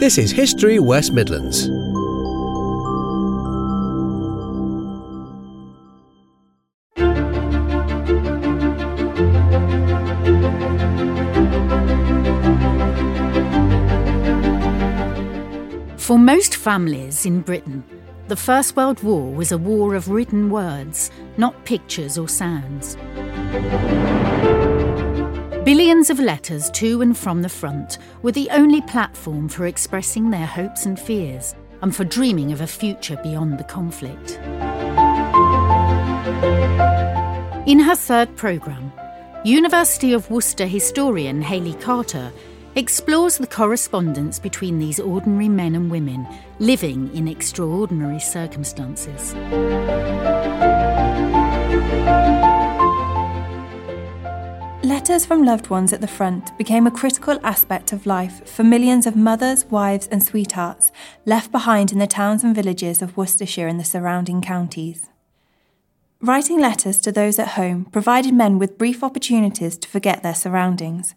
This is History West Midlands. For most families in Britain, the First World War was a war of written words, not pictures or sounds. Billions of letters to and from the front were the only platform for expressing their hopes and fears and for dreaming of a future beyond the conflict. In her third programme, University of Worcester historian Hayley Carter explores the correspondence between these ordinary men and women living in extraordinary circumstances. Letters from loved ones at the front became a critical aspect of life for millions of mothers, wives, and sweethearts left behind in the towns and villages of Worcestershire and the surrounding counties. Writing letters to those at home provided men with brief opportunities to forget their surroundings.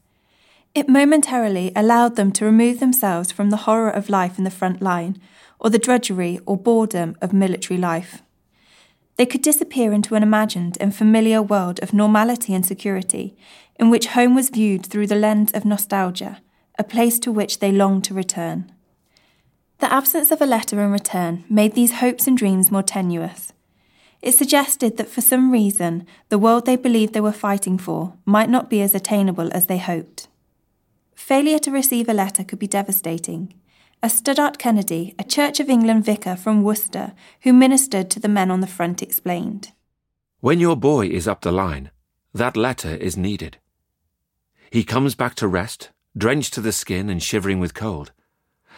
It momentarily allowed them to remove themselves from the horror of life in the front line or the drudgery or boredom of military life. They could disappear into an imagined and familiar world of normality and security, in which home was viewed through the lens of nostalgia, a place to which they longed to return. The absence of a letter in return made these hopes and dreams more tenuous. It suggested that for some reason, the world they believed they were fighting for might not be as attainable as they hoped. Failure to receive a letter could be devastating. As Studdert Kennedy, a Church of England vicar from Worcester who ministered to the men on the front, explained. When your boy is up the line, that letter is needed. He comes back to rest, drenched to the skin and shivering with cold,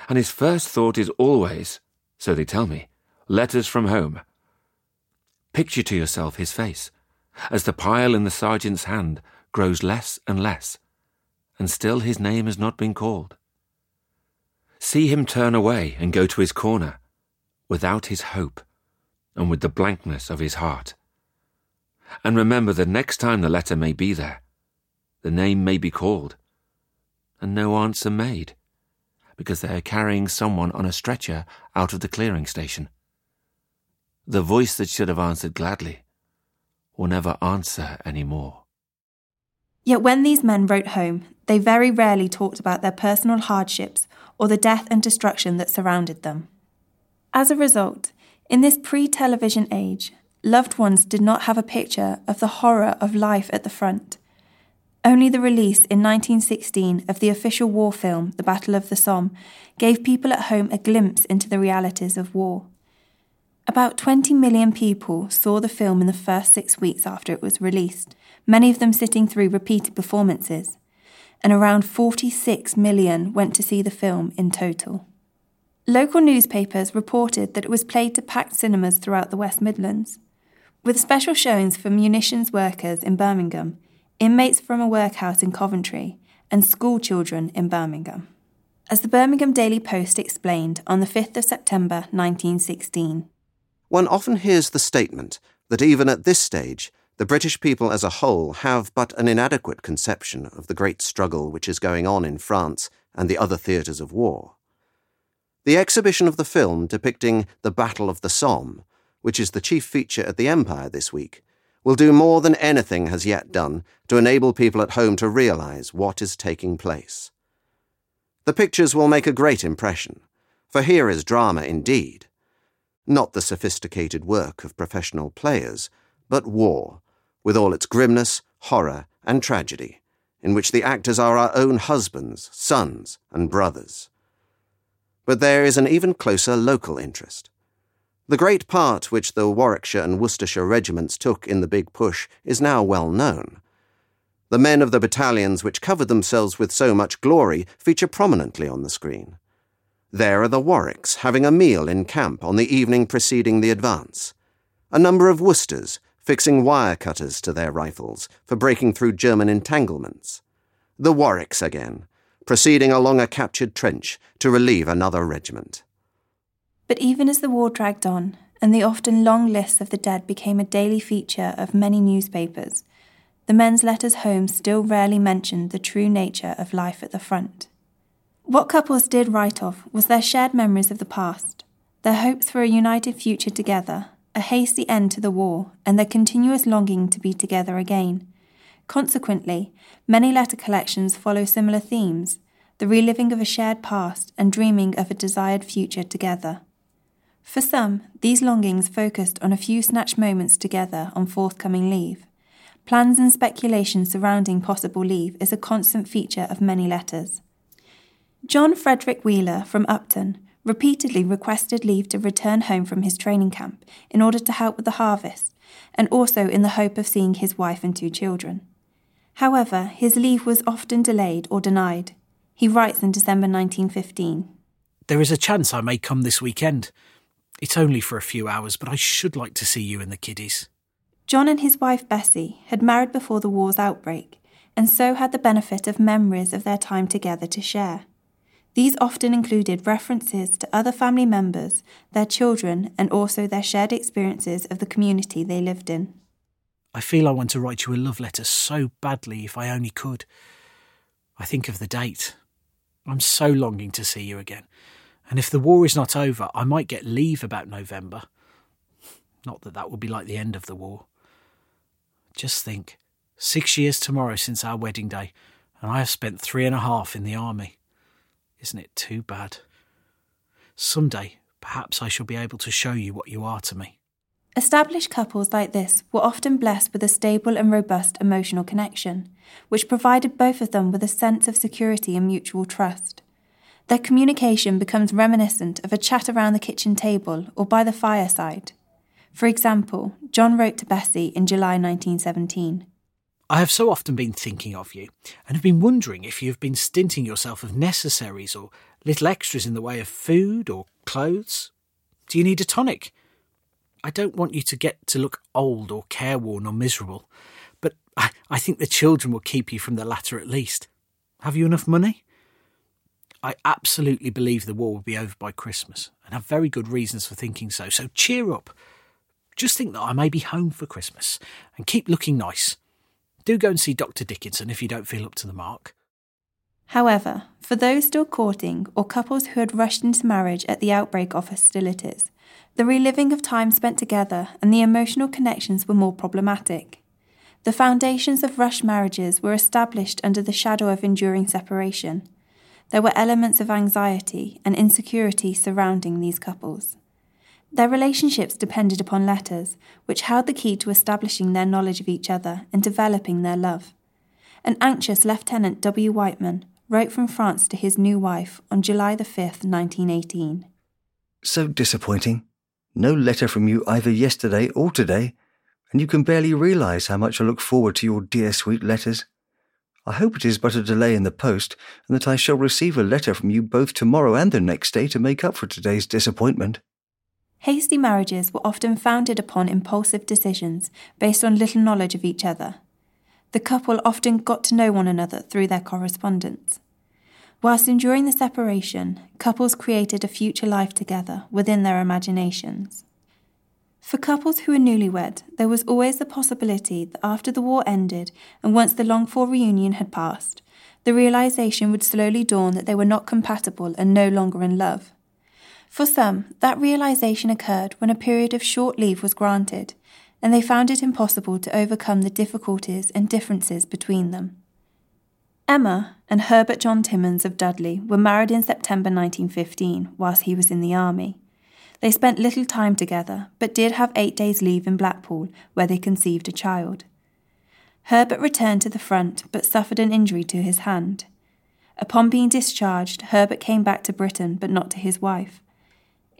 and his first thought is always, so they tell me, letters from home. Picture to yourself his face, as the pile in the sergeant's hand grows less and less and still his name has not been called. See him turn away and go to his corner, without his hope, and with the blankness of his heart. And remember that next time the letter may be there, the name may be called, and no answer made, because they are carrying someone on a stretcher out of the clearing station. The voice that should have answered gladly will never answer any more. Yet when these men wrote home, they very rarely talked about their personal hardships or the death and destruction that surrounded them. As a result, in this pre television age, loved ones did not have a picture of the horror of life at the front. Only the release in 1916 of the official war film, The Battle of the Somme, gave people at home a glimpse into the realities of war. About 20 million people saw the film in the first six weeks after it was released many of them sitting through repeated performances, and around 46 million went to see the film in total. Local newspapers reported that it was played to packed cinemas throughout the West Midlands, with special showings for munitions workers in Birmingham, inmates from a workhouse in Coventry, and school children in Birmingham. As the Birmingham Daily Post explained on the 5th of September 1916. One often hears the statement that even at this stage, the British people as a whole have but an inadequate conception of the great struggle which is going on in France and the other theatres of war. The exhibition of the film depicting the Battle of the Somme, which is the chief feature at the Empire this week, will do more than anything has yet done to enable people at home to realise what is taking place. The pictures will make a great impression, for here is drama indeed. Not the sophisticated work of professional players, but war with all its grimness, horror, and tragedy, in which the actors are our own husbands, sons, and brothers. But there is an even closer local interest. The great part which the Warwickshire and Worcestershire regiments took in the Big Push is now well known. The men of the battalions which covered themselves with so much glory feature prominently on the screen. There are the Warwicks having a meal in camp on the evening preceding the advance. A number of Worcesters, fixing wire cutters to their rifles for breaking through German entanglements. The Warwicks again, proceeding along a captured trench to relieve another regiment. But even as the war dragged on, and the often long lists of the dead became a daily feature of many newspapers, the men's letters home still rarely mentioned the true nature of life at the front. What couples did write of was their shared memories of the past, their hopes for a united future together, a hasty end to the war, and their continuous longing to be together again. Consequently, many letter collections follow similar themes the reliving of a shared past and dreaming of a desired future together. For some, these longings focused on a few snatched moments together on forthcoming leave. Plans and speculation surrounding possible leave is a constant feature of many letters. John Frederick Wheeler from Upton repeatedly requested leave to return home from his training camp in order to help with the harvest, and also in the hope of seeing his wife and two children. However, his leave was often delayed or denied. He writes in December 1915 There is a chance I may come this weekend. It's only for a few hours, but I should like to see you and the kiddies. John and his wife Bessie had married before the war's outbreak, and so had the benefit of memories of their time together to share. These often included references to other family members, their children, and also their shared experiences of the community they lived in. I feel I want to write you a love letter so badly if I only could. I think of the date. I'm so longing to see you again. And if the war is not over, I might get leave about November. Not that that would be like the end of the war. Just think six years tomorrow since our wedding day, and I have spent three and a half in the army. Isn't it too bad? Some day, perhaps I shall be able to show you what you are to me. Established couples like this were often blessed with a stable and robust emotional connection, which provided both of them with a sense of security and mutual trust. Their communication becomes reminiscent of a chat around the kitchen table or by the fireside. For example, John wrote to Bessie in July 1917 I have so often been thinking of you, and have been wondering if you have been stinting yourself of necessaries or little extras in the way of food or clothes. Do you need a tonic? I don't want you to get to look old or careworn or miserable, but I, I think the children will keep you from the latter at least. Have you enough money? I absolutely believe the war will be over by Christmas, and have very good reasons for thinking so, so cheer up. Just think that I may be home for Christmas, and keep looking nice. Do go and see Dr. Dickinson if you don't feel up to the mark. However, for those still courting or couples who had rushed into marriage at the outbreak of hostilities, the reliving of time spent together and the emotional connections were more problematic. The foundations of rushed marriages were established under the shadow of enduring separation. There were elements of anxiety and insecurity surrounding these couples. Their relationships depended upon letters, which held the key to establishing their knowledge of each other and developing their love. An anxious Lieutenant W. Whiteman wrote from France to his new wife on July the 5th, 1918. So disappointing. No letter from you either yesterday or today, and you can barely realize how much I look forward to your dear sweet letters. I hope it is but a delay in the post, and that I shall receive a letter from you both tomorrow and the next day to make up for today's disappointment. Hasty marriages were often founded upon impulsive decisions based on little knowledge of each other. The couple often got to know one another through their correspondence. Whilst enduring the separation, couples created a future life together within their imaginations. For couples who were newlywed, there was always the possibility that after the war ended and once the longed for reunion had passed, the realization would slowly dawn that they were not compatible and no longer in love. For some, that realization occurred when a period of short leave was granted, and they found it impossible to overcome the difficulties and differences between them. Emma and Herbert John Timmins of Dudley were married in September 1915 whilst he was in the army. They spent little time together, but did have eight days' leave in Blackpool, where they conceived a child. Herbert returned to the front, but suffered an injury to his hand. Upon being discharged, Herbert came back to Britain, but not to his wife.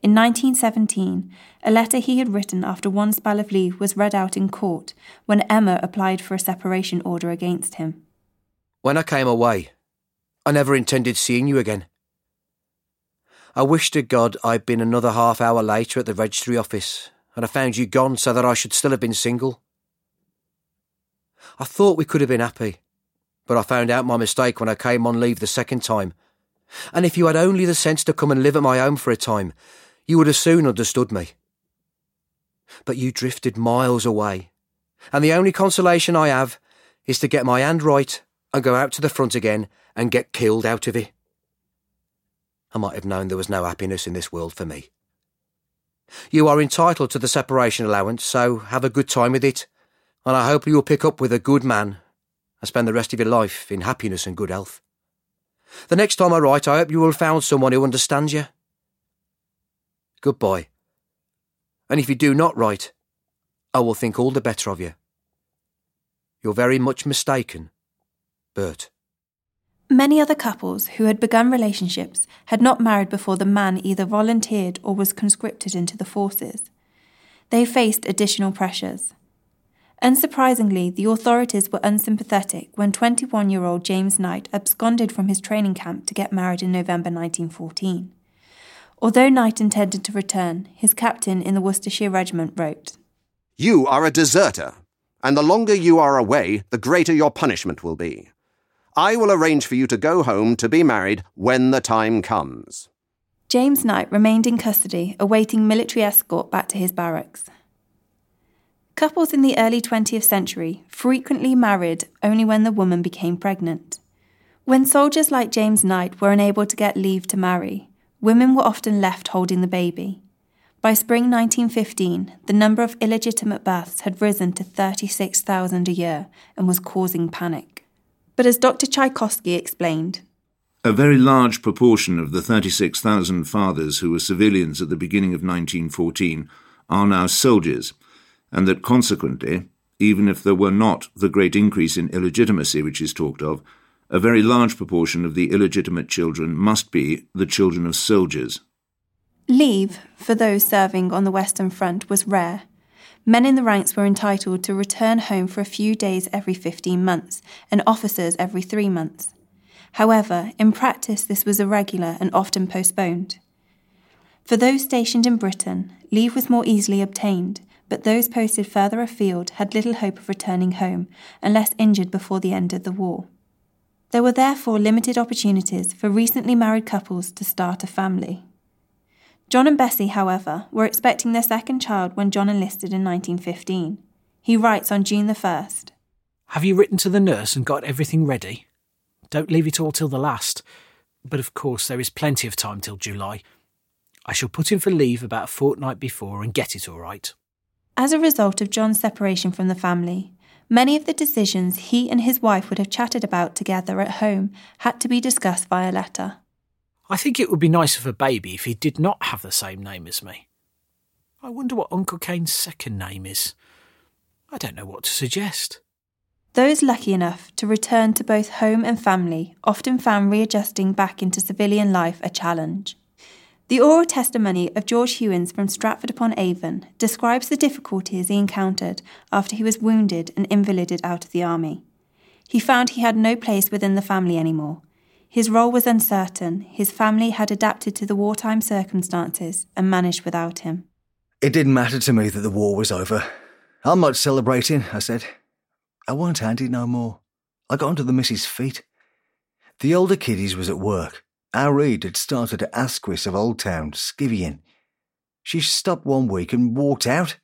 In 1917, a letter he had written after one spell of leave was read out in court when Emma applied for a separation order against him. When I came away, I never intended seeing you again. I wish to God I'd been another half hour later at the registry office and I found you gone so that I should still have been single. I thought we could have been happy, but I found out my mistake when I came on leave the second time. And if you had only the sense to come and live at my home for a time, you would have soon understood me. But you drifted miles away, and the only consolation I have is to get my hand right and go out to the front again and get killed out of it. I might have known there was no happiness in this world for me. You are entitled to the separation allowance, so have a good time with it, and I hope you will pick up with a good man and spend the rest of your life in happiness and good health. The next time I write, I hope you will have found someone who understands you. Goodbye. And if you do not write, I will think all the better of you. You're very much mistaken, Bert. Many other couples who had begun relationships had not married before the man either volunteered or was conscripted into the forces. They faced additional pressures. Unsurprisingly, the authorities were unsympathetic when 21 year old James Knight absconded from his training camp to get married in November 1914. Although Knight intended to return, his captain in the Worcestershire Regiment wrote You are a deserter, and the longer you are away, the greater your punishment will be. I will arrange for you to go home to be married when the time comes. James Knight remained in custody, awaiting military escort back to his barracks. Couples in the early 20th century frequently married only when the woman became pregnant. When soldiers like James Knight were unable to get leave to marry, women were often left holding the baby. By spring 1915, the number of illegitimate births had risen to 36,000 a year and was causing panic. But as Dr. Tchaikovsky explained, a very large proportion of the 36,000 fathers who were civilians at the beginning of 1914 are now soldiers, and that consequently, even if there were not the great increase in illegitimacy which is talked of, a very large proportion of the illegitimate children must be the children of soldiers. Leave for those serving on the Western Front was rare, Men in the ranks were entitled to return home for a few days every 15 months, and officers every three months. However, in practice, this was irregular and often postponed. For those stationed in Britain, leave was more easily obtained, but those posted further afield had little hope of returning home unless injured before the end of the war. There were therefore limited opportunities for recently married couples to start a family. John and Bessie, however, were expecting their second child when John enlisted in 1915. He writes on June the 1st Have you written to the nurse and got everything ready? Don't leave it all till the last. But of course, there is plenty of time till July. I shall put in for leave about a fortnight before and get it all right. As a result of John's separation from the family, many of the decisions he and his wife would have chatted about together at home had to be discussed via letter. I think it would be nicer for a baby if he did not have the same name as me. I wonder what Uncle Cain's second name is. I don't know what to suggest. Those lucky enough to return to both home and family often found readjusting back into civilian life a challenge. The oral testimony of George Hewins from Stratford upon Avon describes the difficulties he encountered after he was wounded and invalided out of the army. He found he had no place within the family anymore his role was uncertain. His family had adapted to the wartime circumstances and managed without him. It didn't matter to me that the war was over. I'm not celebrating, I said. I weren't handy no more. I got onto the missus' feet. The older kiddies was at work. Our Reed had started at Asquith of Old Town, skivvying. She stopped one week and walked out.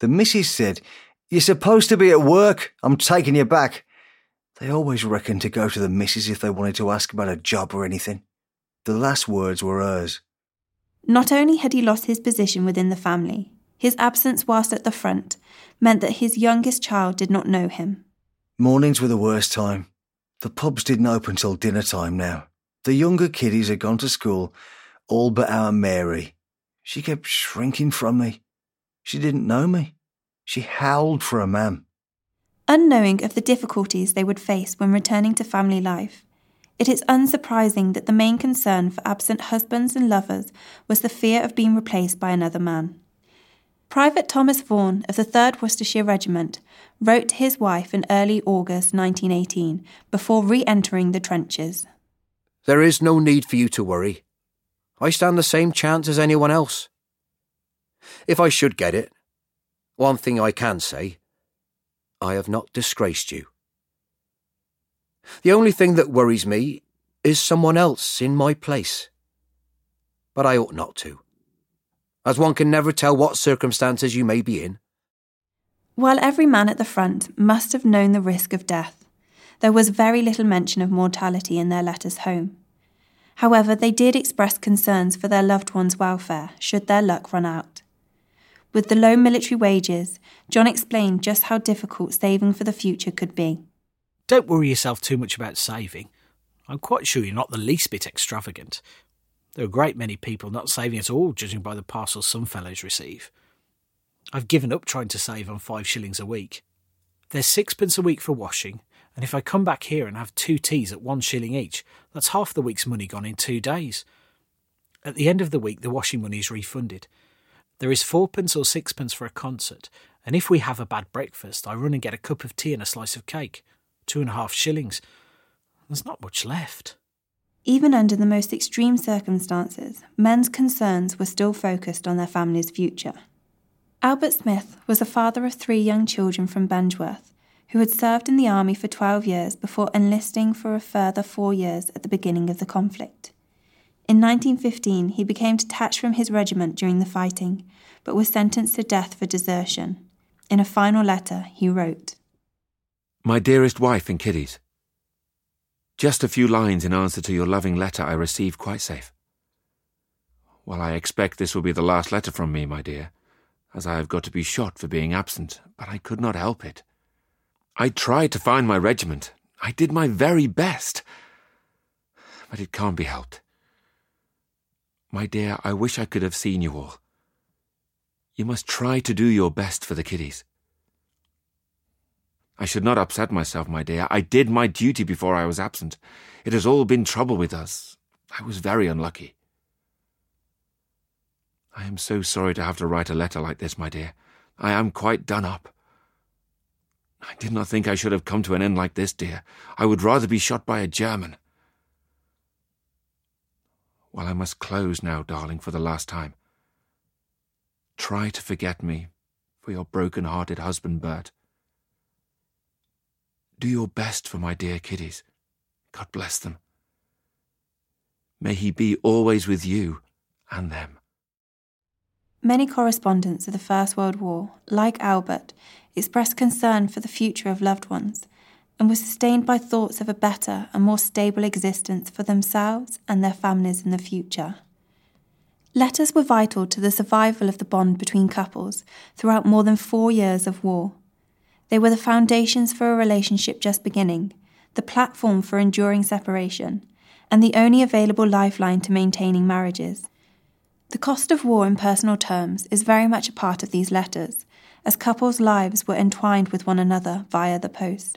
The missus said, You're supposed to be at work. I'm taking you back. They always reckoned to go to the missus if they wanted to ask about a job or anything. The last words were hers. Not only had he lost his position within the family, his absence whilst at the front meant that his youngest child did not know him. Mornings were the worst time. The pubs didn't open till dinner time now. The younger kiddies had gone to school, all but our Mary. She kept shrinking from me. She didn't know me. She howled for a man unknowing of the difficulties they would face when returning to family life. It is unsurprising that the main concern for absent husbands and lovers was the fear of being replaced by another man. Private Thomas Vaughan of the 3rd Worcestershire Regiment wrote to his wife in early August 1918 before re entering the trenches. There is no need for you to worry. I stand the same chance as anyone else. If I should get it, one thing I can say I have not disgraced you. The only thing that worries me is someone else in my place. But I ought not to, as one can never tell what circumstances you may be in. While every man at the front must have known the risk of death, there was very little mention of mortality in their letters home. However, they did express concerns for their loved ones' welfare should their luck run out. With the low military wages, John explained just how difficult saving for the future could be. Don't worry yourself too much about saving. I'm quite sure you're not the least bit extravagant. There are a great many people not saving at all, judging by the parcels some fellows receive. I've given up trying to save on five shillings a week. There's sixpence a week for washing, and if I come back here and have two teas at one shilling each, that's half the week's money gone in two days. At the end of the week, the washing money is refunded. There is fourpence or sixpence for a concert, and if we have a bad breakfast, I run and get a cup of tea and a slice of cake. Two and a half shillings. There's not much left. Even under the most extreme circumstances, men's concerns were still focused on their family's future. Albert Smith was a father of three young children from Bengeworth, who had served in the army for 12 years before enlisting for a further four years at the beginning of the conflict. In 1915, he became detached from his regiment during the fighting, but was sentenced to death for desertion. In a final letter, he wrote My dearest wife and kiddies, just a few lines in answer to your loving letter I received quite safe. Well, I expect this will be the last letter from me, my dear, as I have got to be shot for being absent, but I could not help it. I tried to find my regiment. I did my very best. But it can't be helped. My dear, I wish I could have seen you all. You must try to do your best for the kiddies. I should not upset myself, my dear. I did my duty before I was absent. It has all been trouble with us. I was very unlucky. I am so sorry to have to write a letter like this, my dear. I am quite done up. I did not think I should have come to an end like this, dear. I would rather be shot by a German. Well, I must close now, darling, for the last time. Try to forget me for your broken hearted husband, Bert. Do your best for my dear kiddies. God bless them. May he be always with you and them. Many correspondents of the First World War, like Albert, expressed concern for the future of loved ones and were sustained by thoughts of a better and more stable existence for themselves and their families in the future. Letters were vital to the survival of the bond between couples throughout more than four years of war. They were the foundations for a relationship just beginning, the platform for enduring separation, and the only available lifeline to maintaining marriages. The cost of war in personal terms is very much a part of these letters, as couples' lives were entwined with one another via the post.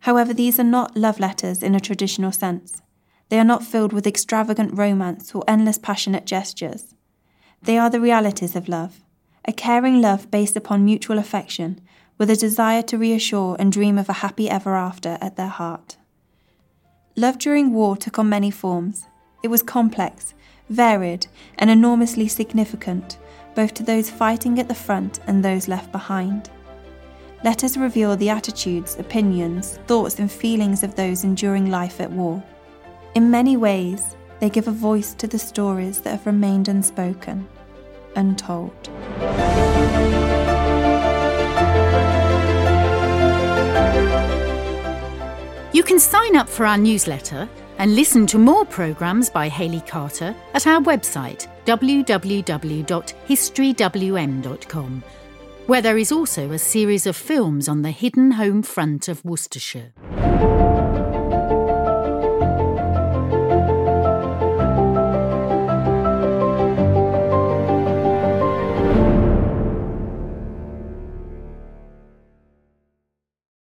However, these are not love letters in a traditional sense. They are not filled with extravagant romance or endless passionate gestures. They are the realities of love, a caring love based upon mutual affection with a desire to reassure and dream of a happy ever after at their heart. Love during war took on many forms. It was complex, varied, and enormously significant, both to those fighting at the front and those left behind. Let us reveal the attitudes, opinions, thoughts, and feelings of those enduring life at war. In many ways, they give a voice to the stories that have remained unspoken, untold. You can sign up for our newsletter and listen to more programmes by Haley Carter at our website www.historywm.com, where there is also a series of films on the hidden home front of Worcestershire.